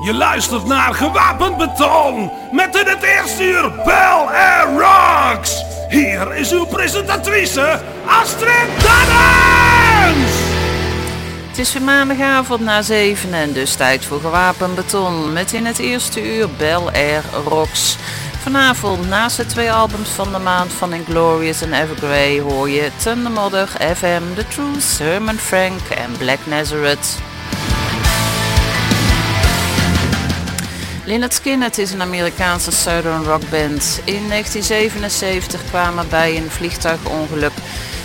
Je luistert naar Gewapend Beton met in het eerste uur Bell Air Rocks. Hier is uw presentatrice Astrid Dannens. Het is weer maandagavond na zeven en dus tijd voor Gewapend Beton met in het eerste uur Bell Air Rocks. Vanavond naast de twee albums van de maand van Inglorious en Evergrey hoor je Thunder Mother, FM, The Truth, Herman Frank en Black Nazareth. Lynyrd Skynyrd is een Amerikaanse southern rockband. In 1977 kwamen bij een vliegtuigongeluk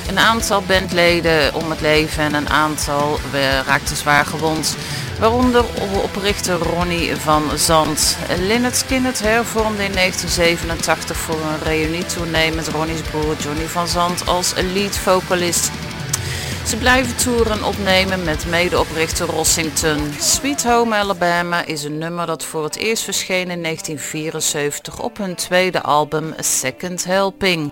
een aantal bandleden om het leven en een aantal raakten zwaar gewond. Waaronder oprichter Ronnie van Zand. Lynyrd Skynyrd hervormde in 1987 voor een reunietournee met Ronnie's broer Johnny van Zand als lead vocalist. Ze blijven toeren opnemen met medeoprichter Rossington. Sweet Home Alabama is een nummer dat voor het eerst verscheen in 1974 op hun tweede album Second Helping.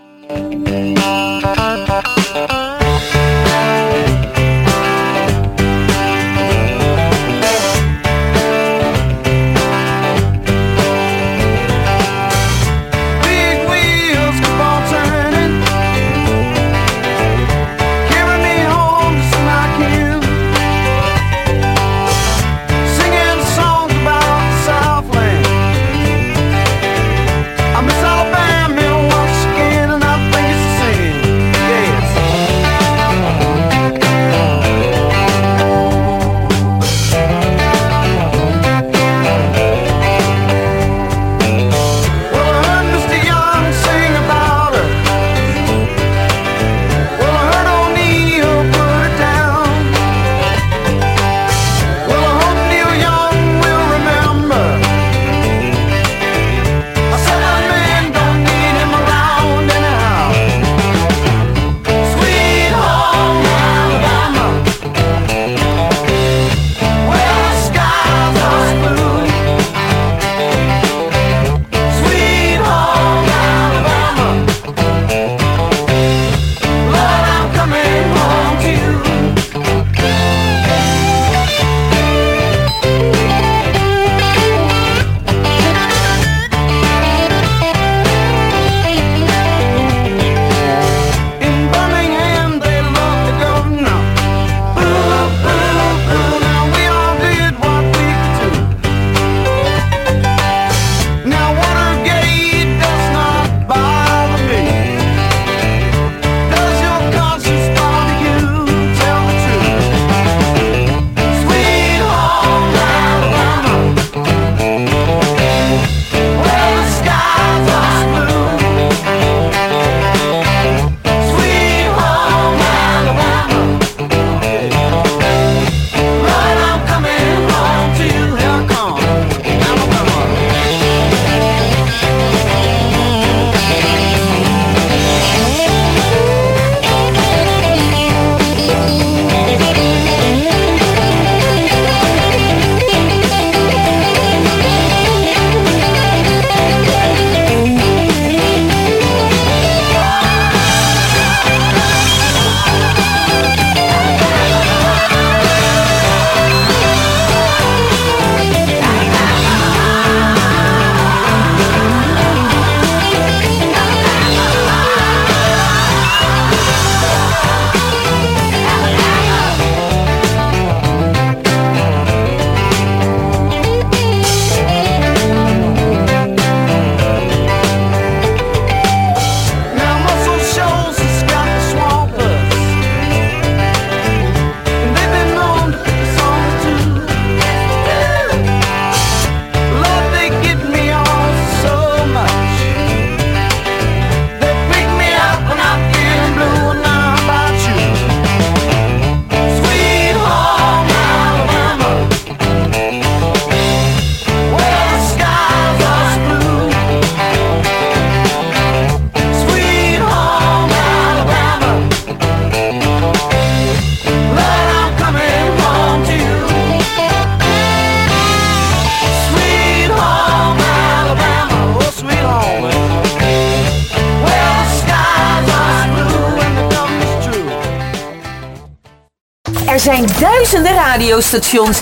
Duizenden radiostations.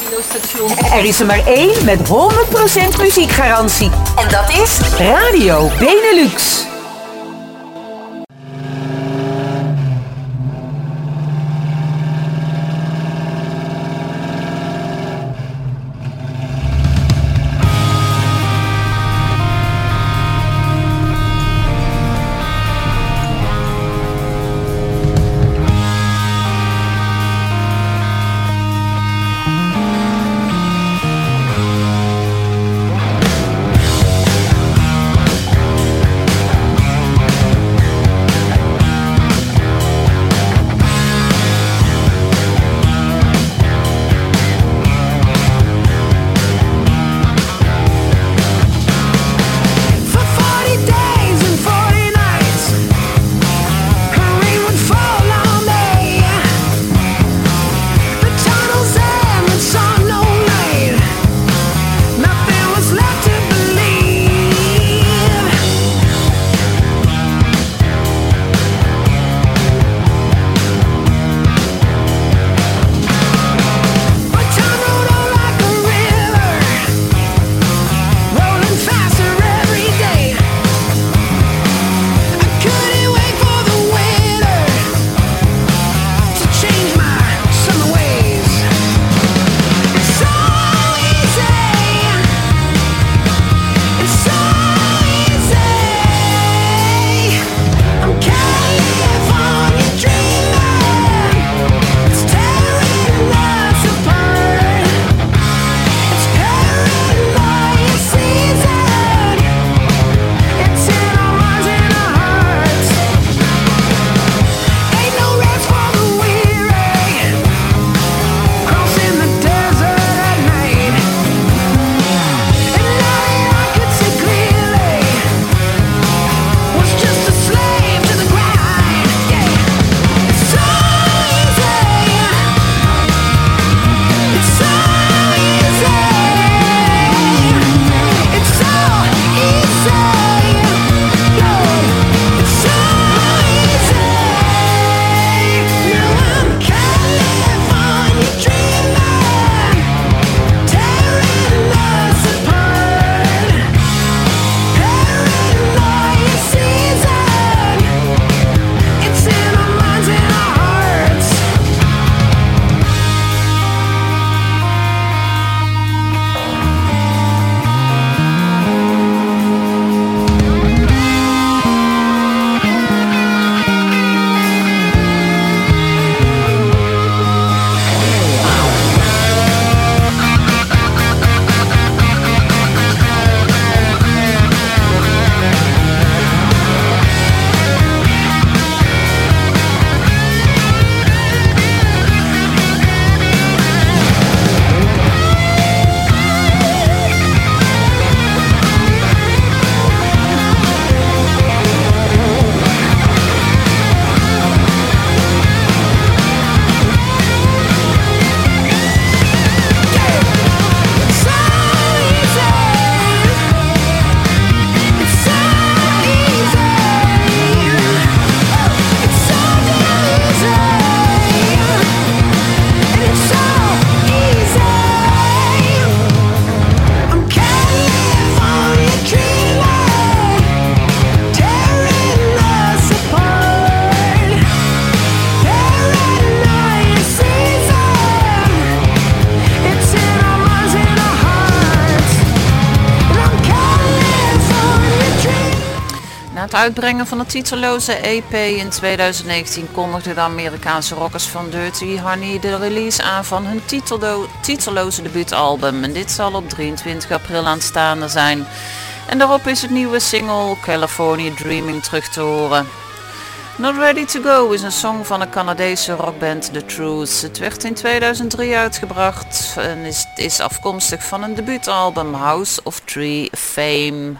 Er is er maar één met 100% muziekgarantie. En dat is Radio Benelux. Uitbrengen van het titelloze EP in 2019 kondigde de Amerikaanse rockers van Dirty Honey de release aan van hun titelloze debuutalbum. En dit zal op 23 april aanstaande zijn. En daarop is het nieuwe single California Dreaming terug te horen. Not Ready to Go is een song van de Canadese rockband The Truth. Het werd in 2003 uitgebracht en is, is afkomstig van een debuutalbum House of Tree Fame.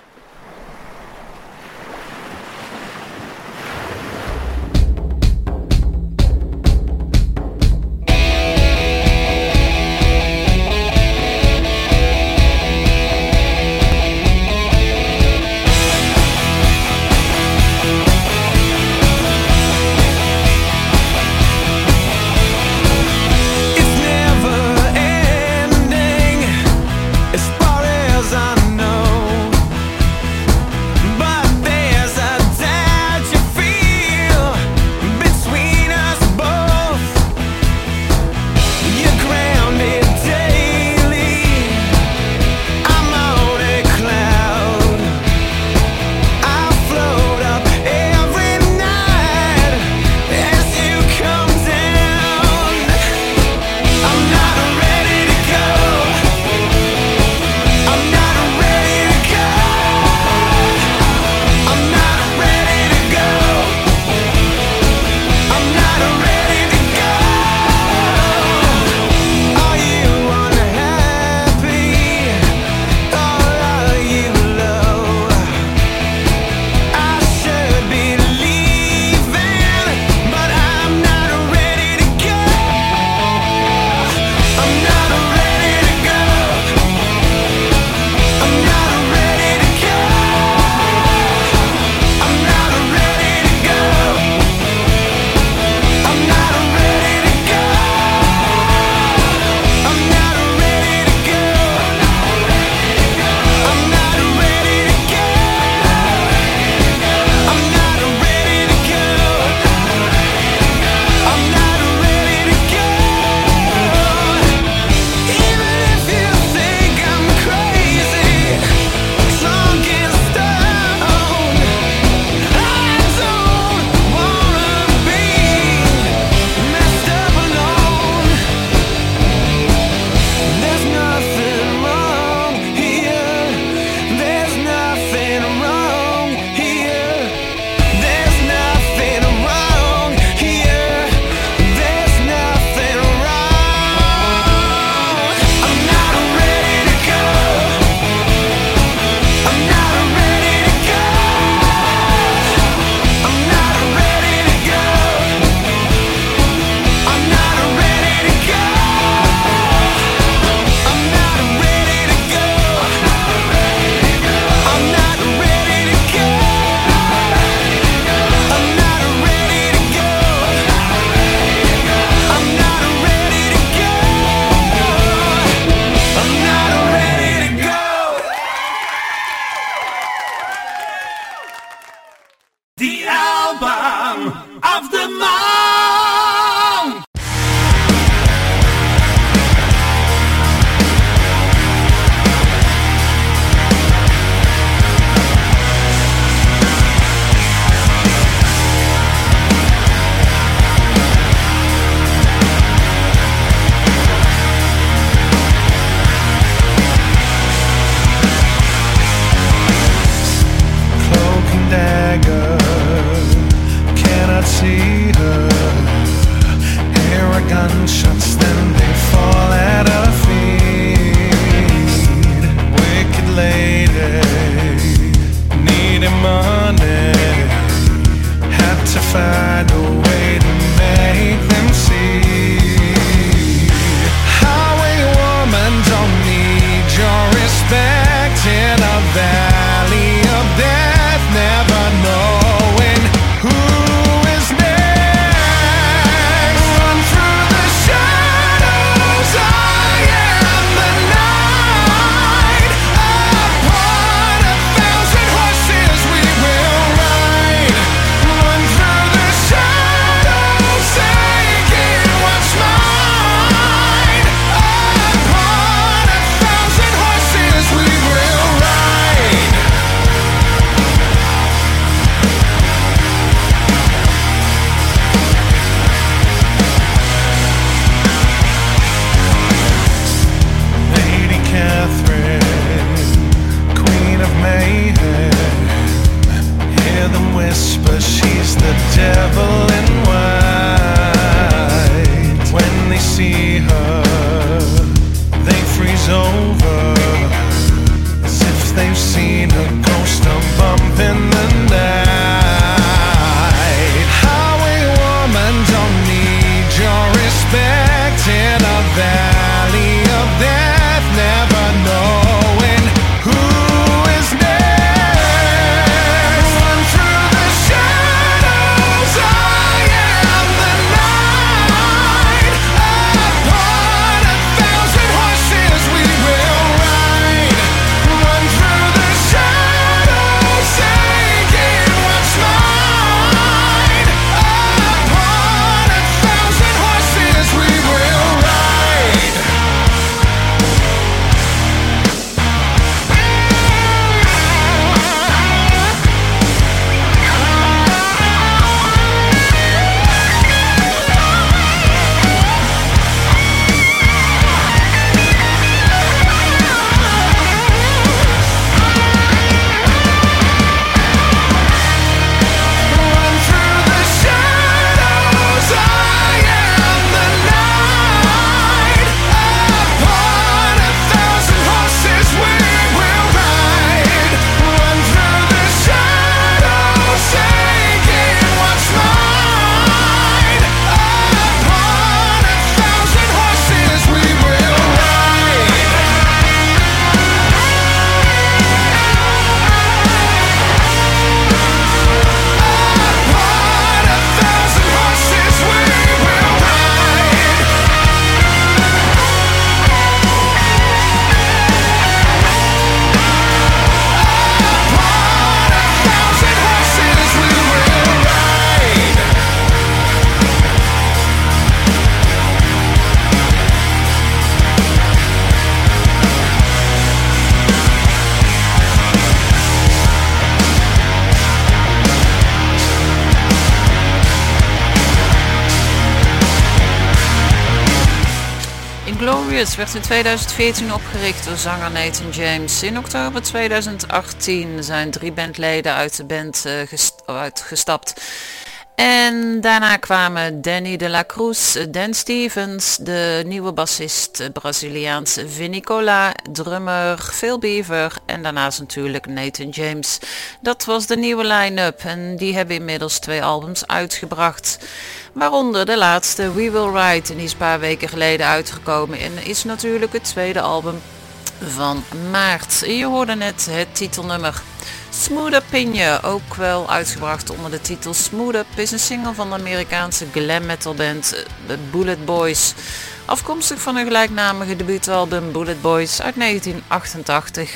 Inglorious werd in 2014 opgericht door zanger Nathan James. In oktober 2018 zijn drie bandleden uit de band uitgestapt. En daarna kwamen Danny de la Cruz, Dan Stevens, de nieuwe bassist, eh, Braziliaanse Vinicola, drummer Phil Beaver en daarnaast natuurlijk Nathan James. Dat was de nieuwe line-up en die hebben inmiddels twee albums uitgebracht. Waaronder de laatste We Will Ride die is een paar weken geleden uitgekomen en is natuurlijk het tweede album van maart. Je hoorde net het titelnummer. Smooth Up in je, ook wel uitgebracht onder de titel Smooth Up, is een single van de Amerikaanse glam metal band eh, de Bullet Boys. Afkomstig van hun gelijknamige debuutalbum Bullet Boys uit 1988.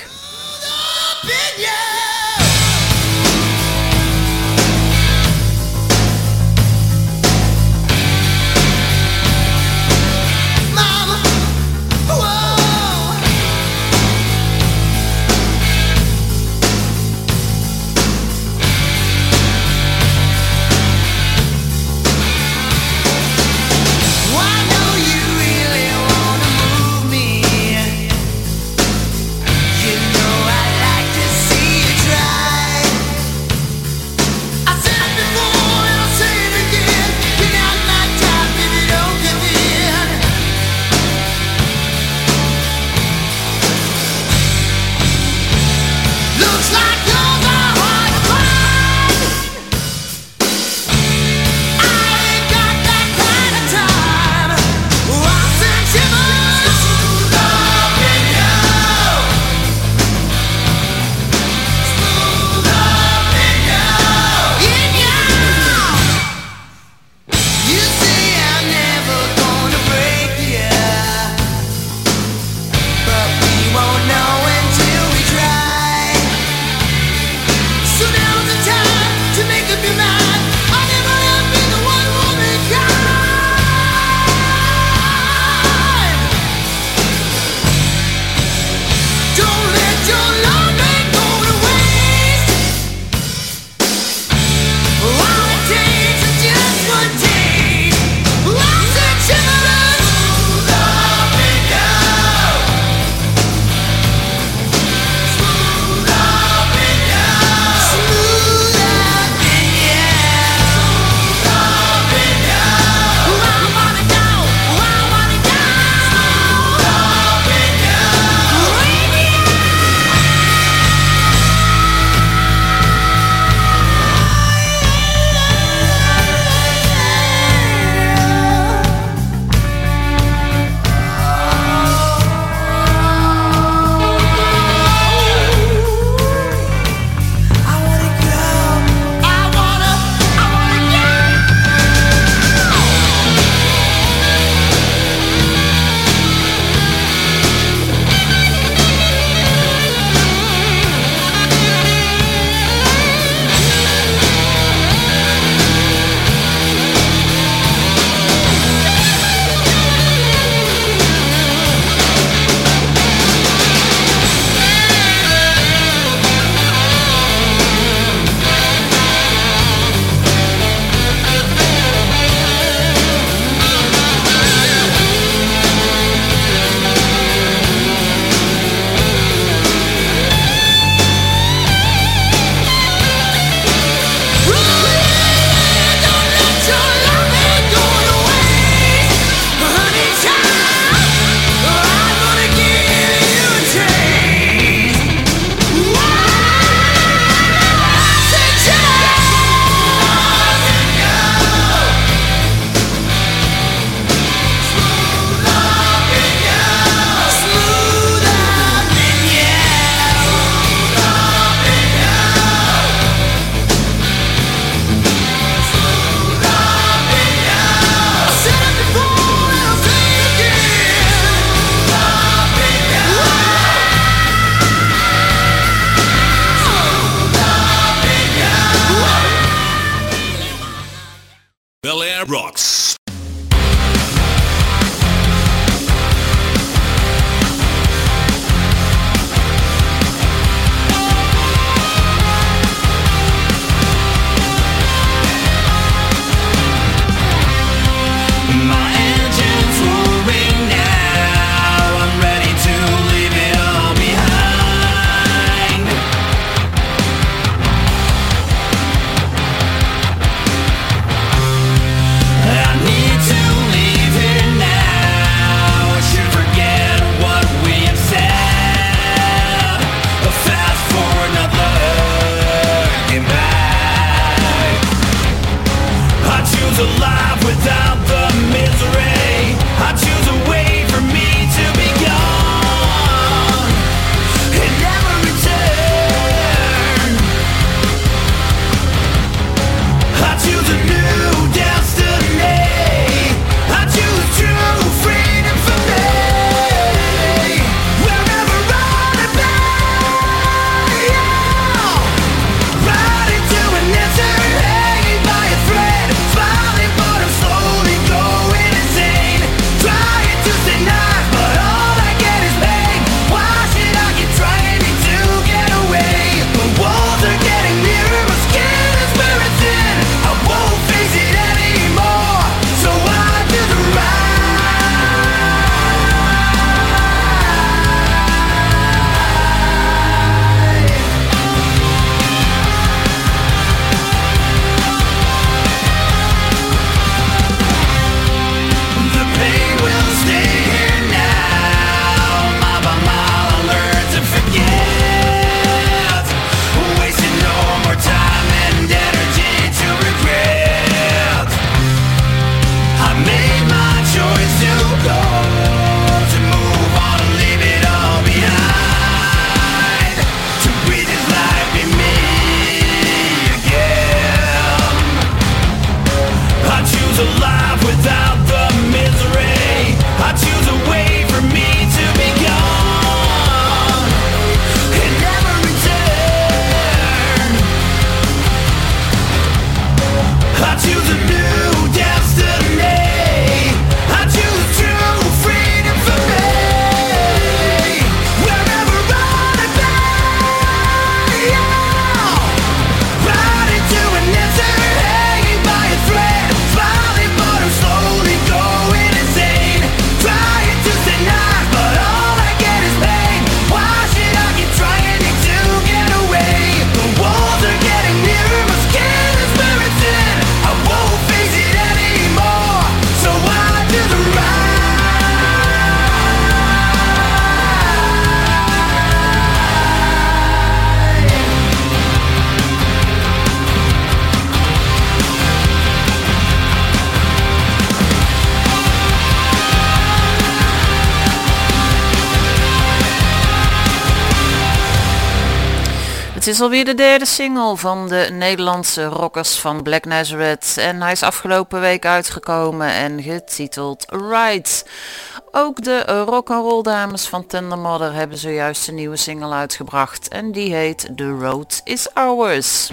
Is alweer de derde single van de Nederlandse rockers van Black Nazareth. En hij is afgelopen week uitgekomen en getiteld Ride. Ook de rock'n'roll dames van Tender Mother hebben zojuist een nieuwe single uitgebracht. En die heet The Road Is Ours.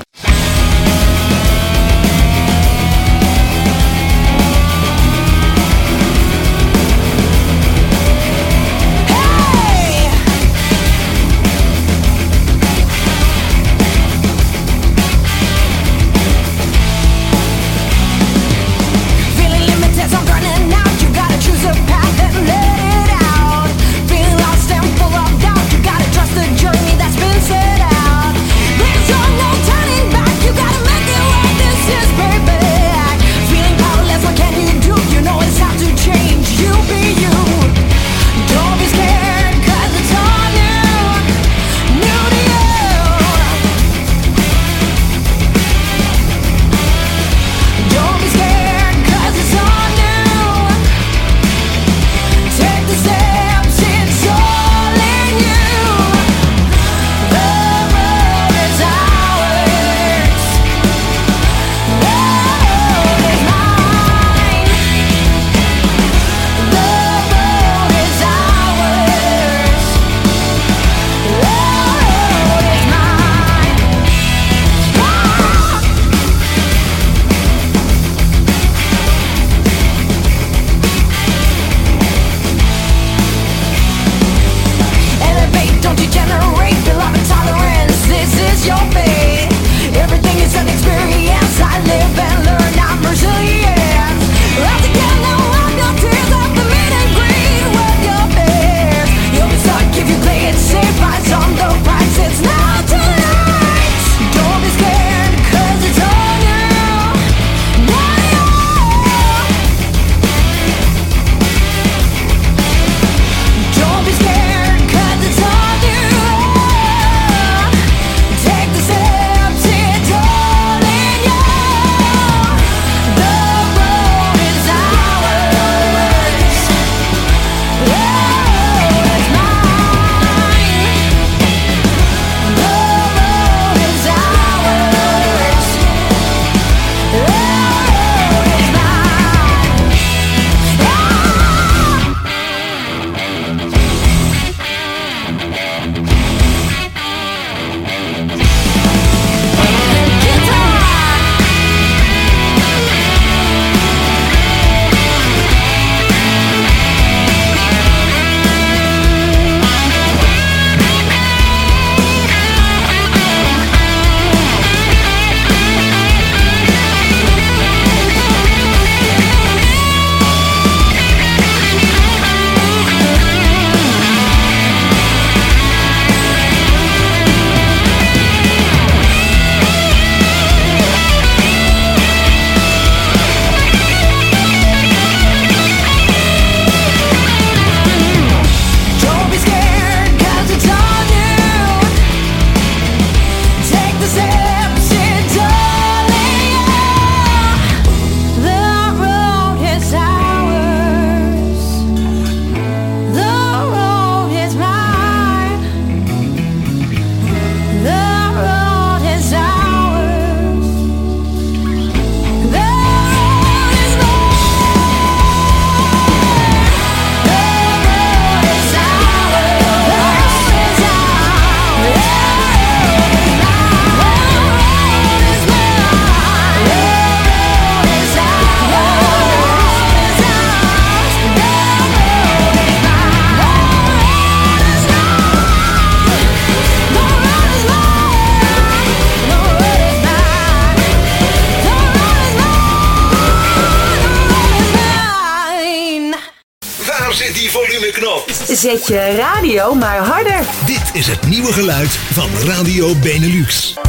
Nieuwe geluid van Radio Benelux.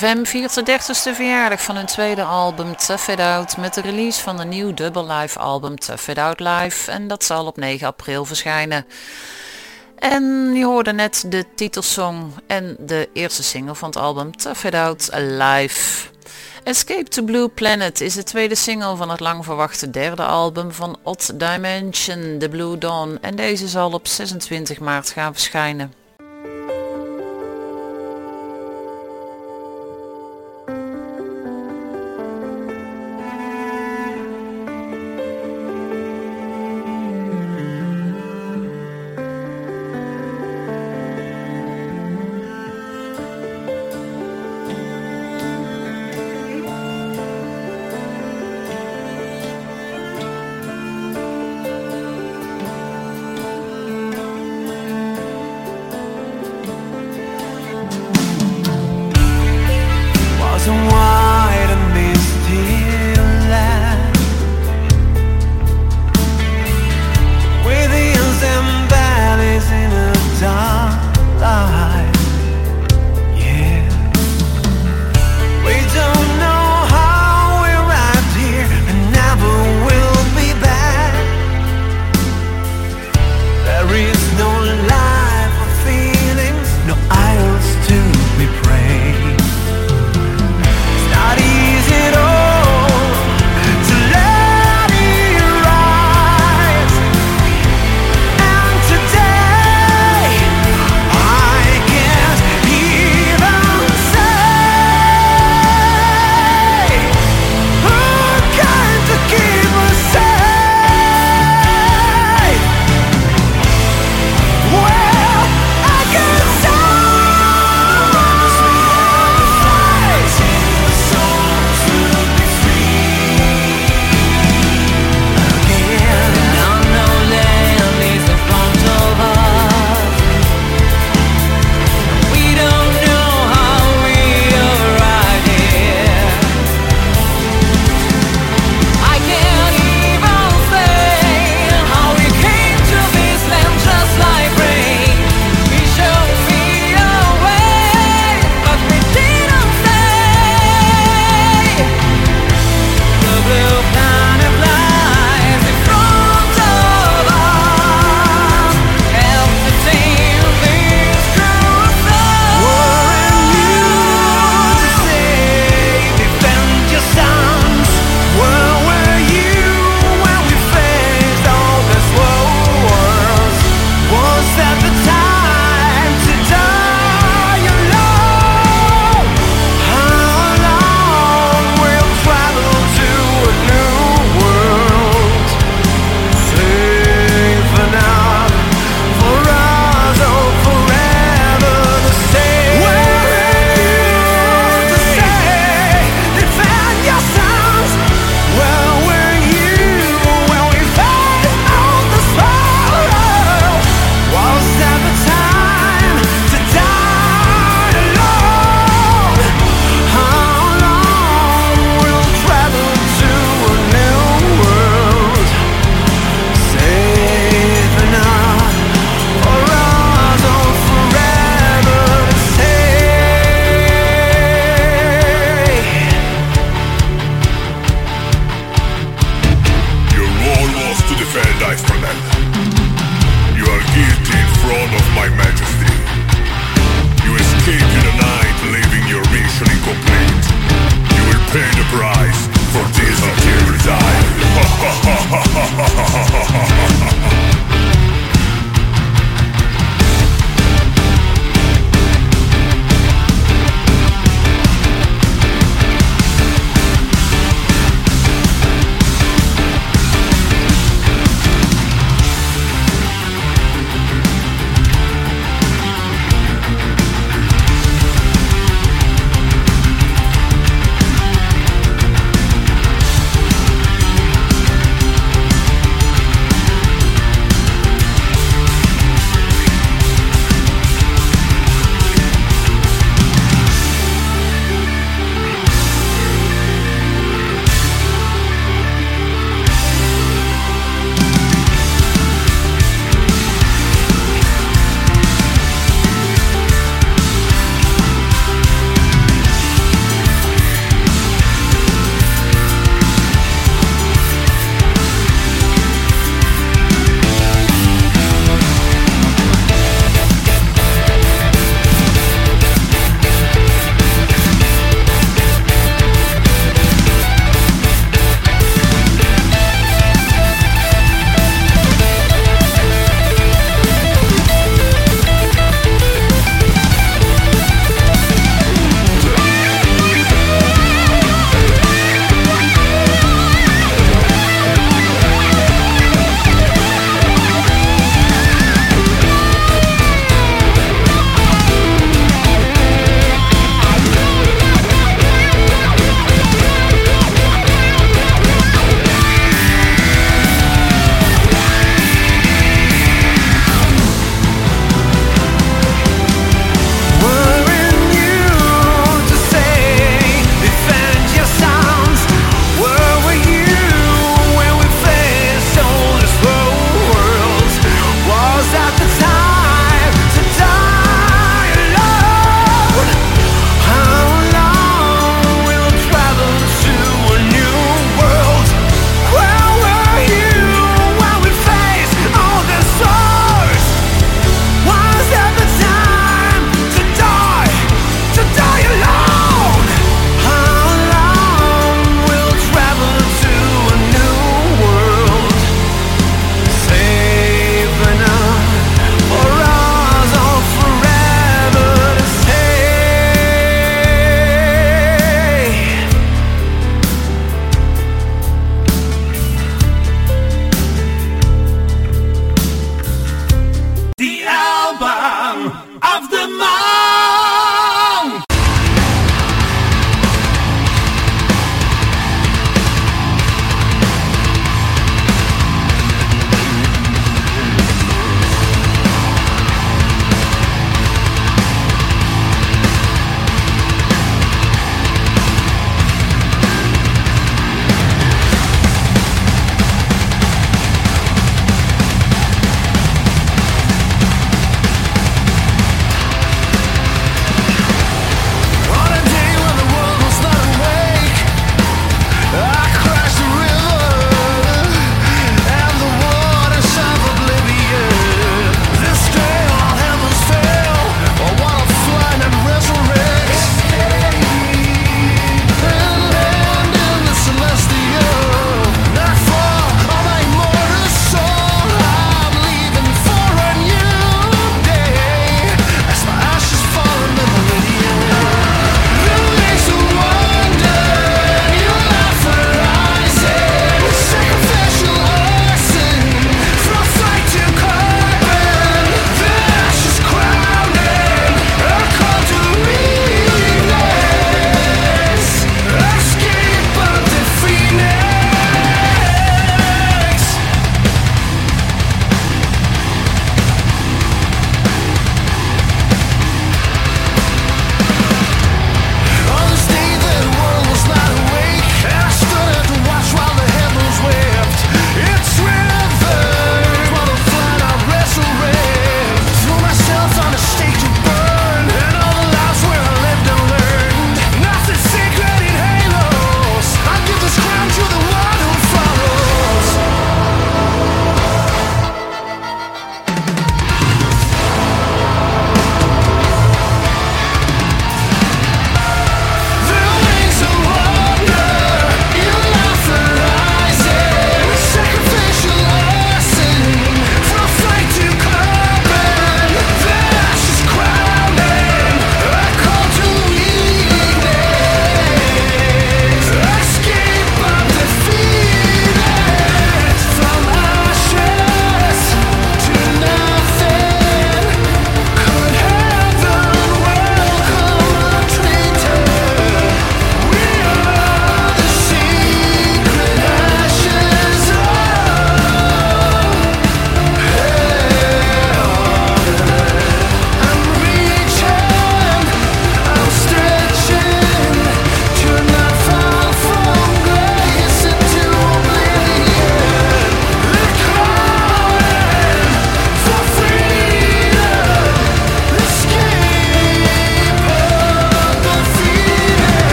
FM viert zijn 30ste verjaardag van hun tweede album Tough It Out met de release van een nieuw double live album Tough It Out Live en dat zal op 9 april verschijnen. En je hoorde net de titelsong en de eerste single van het album Tough It Out Alive. Escape to Blue Planet is de tweede single van het lang verwachte derde album van Odd Dimension, The Blue Dawn. En deze zal op 26 maart gaan verschijnen.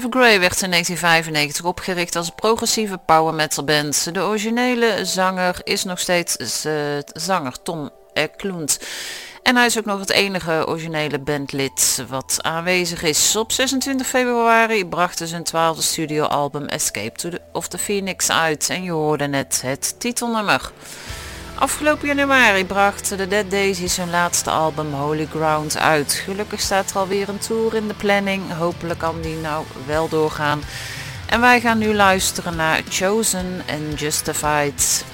Grey werd in 1995 opgericht als progressieve power metal band. De originele zanger is nog steeds uh, zanger Tom Eklund. En hij is ook nog het enige originele bandlid wat aanwezig is. Op 26 februari brachten ze een twaalfde studioalbum Escape to the, of the Phoenix uit. En je hoorde net het titelnummer. Afgelopen januari bracht de Dead Daisies hun laatste album Holy Ground uit. Gelukkig staat er alweer een tour in de planning. Hopelijk kan die nou wel doorgaan. En wij gaan nu luisteren naar Chosen and Justified.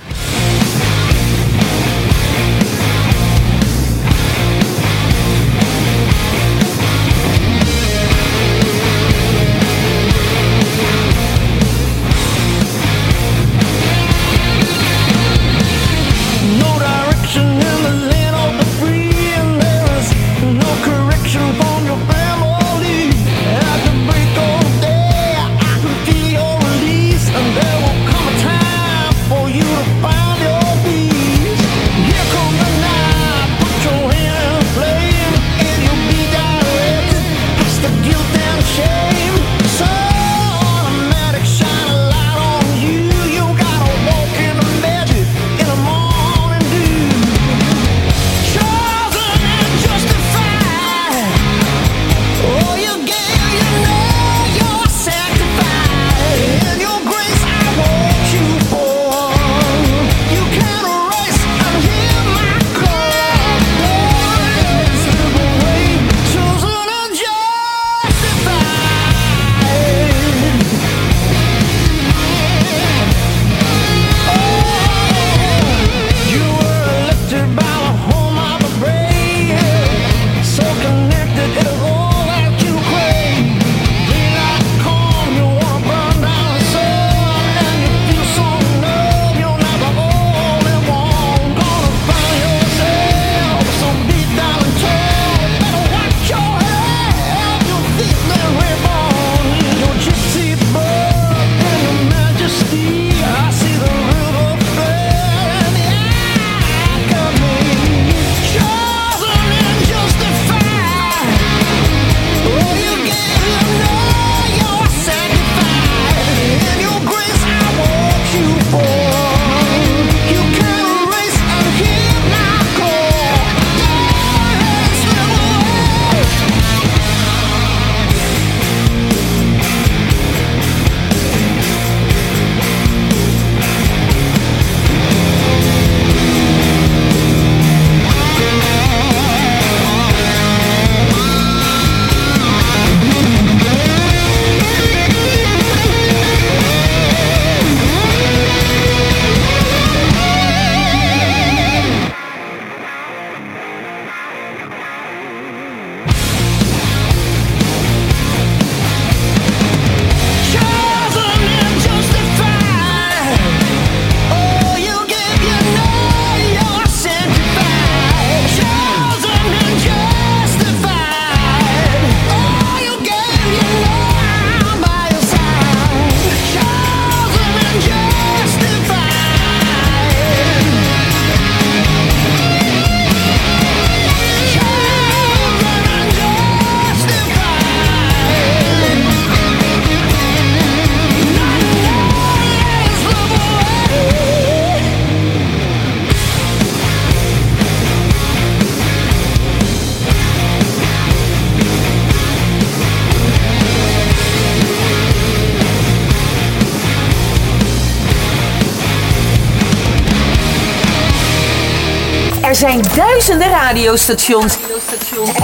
Zijn duizenden radiostations.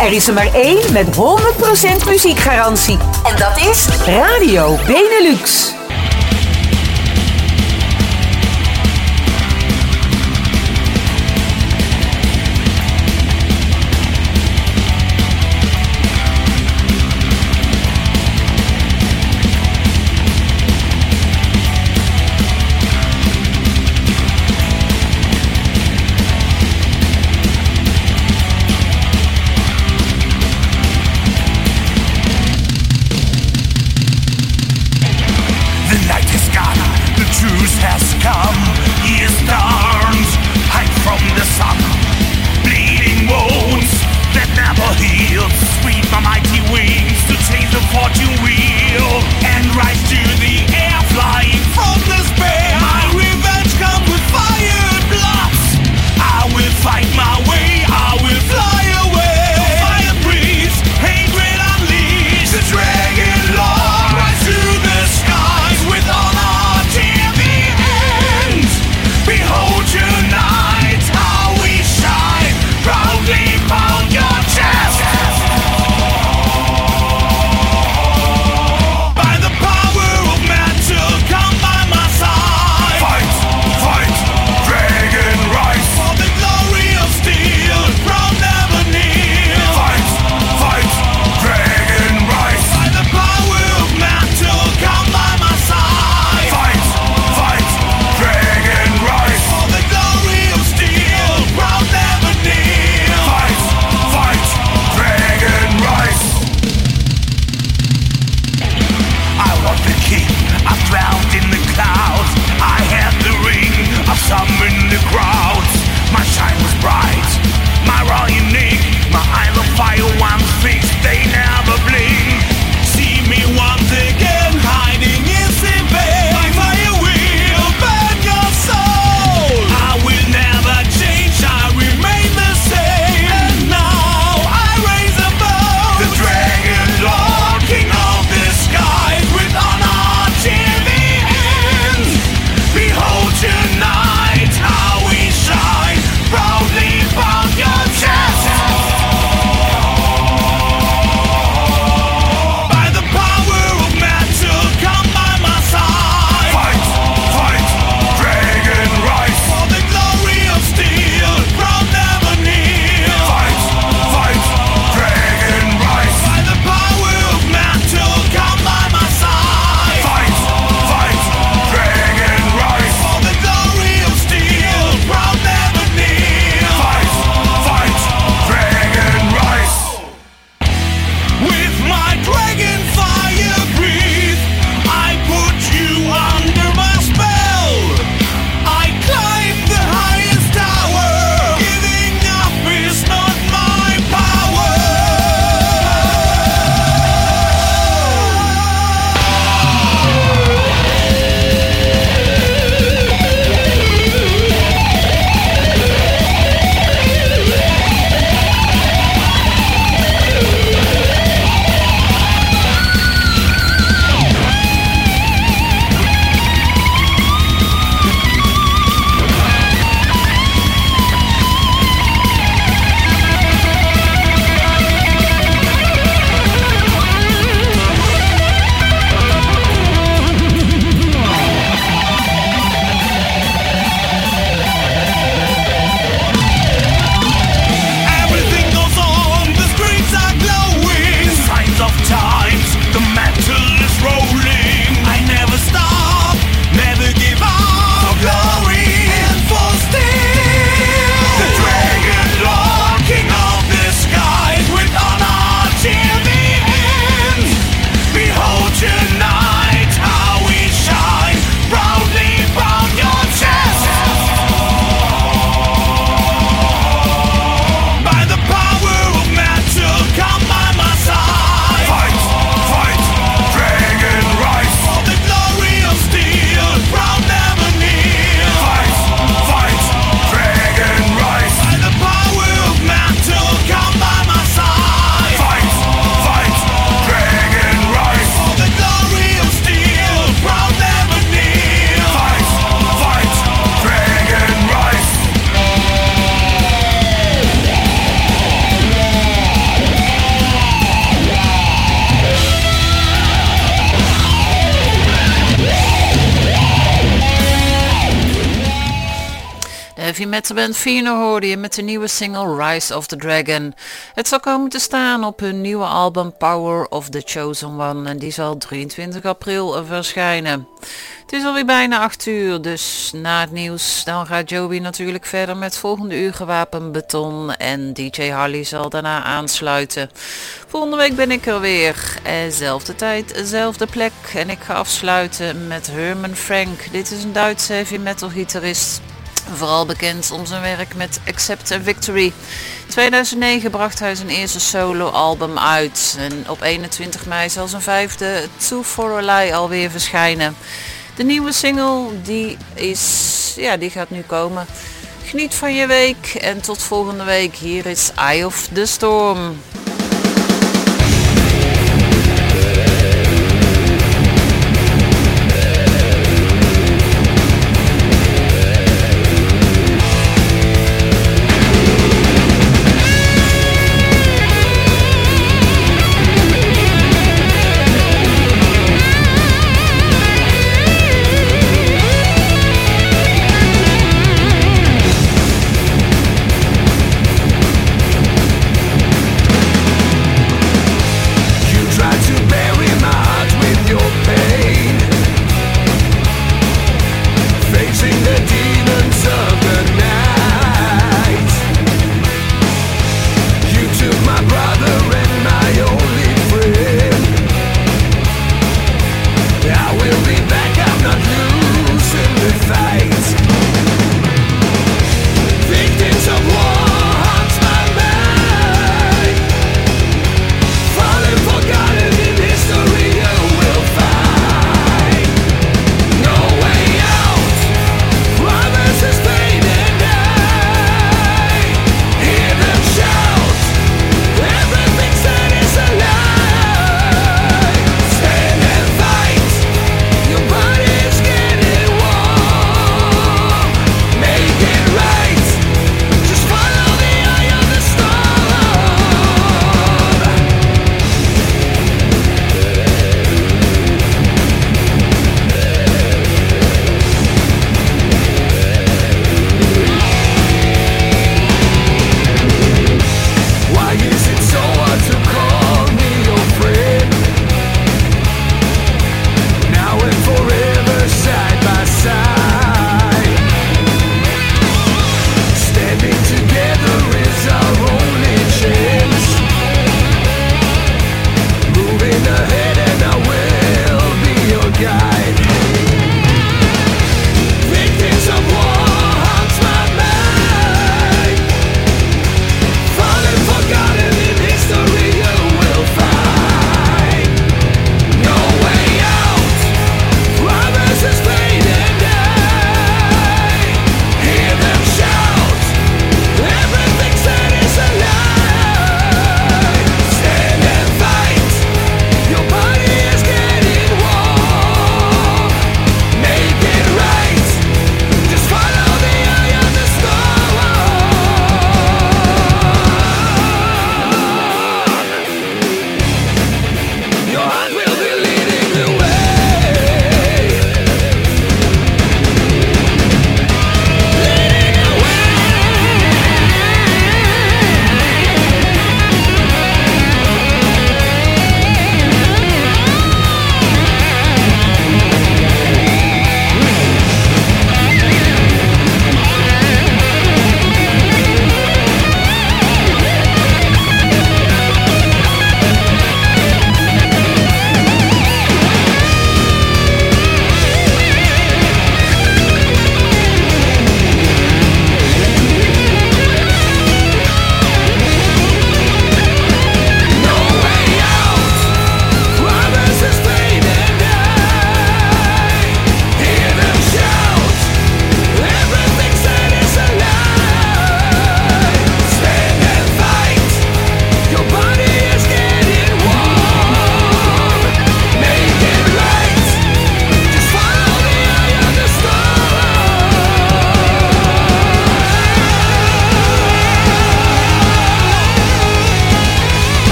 Er is er maar één met 100% muziekgarantie. En dat is Radio Benelux. Metal band Fino hoorde je met de nieuwe single Rise of the Dragon. Het zal komen te staan op hun nieuwe album Power of the Chosen One en die zal 23 april verschijnen. Het is alweer bijna 8 uur, dus na het nieuws dan gaat Joby natuurlijk verder met volgende uur gewapend beton en DJ Harley zal daarna aansluiten. Volgende week ben ik er weer, zelfde tijd, zelfde plek en ik ga afsluiten met Herman Frank. Dit is een Duitse heavy metal gitarist. Vooral bekend om zijn werk met Accept and Victory. 2009 bracht hij zijn eerste solo-album uit. En op 21 mei zal zijn vijfde Two for a alweer verschijnen. De nieuwe single die is, ja, die gaat nu komen. Geniet van je week en tot volgende week. Hier is Eye of the Storm.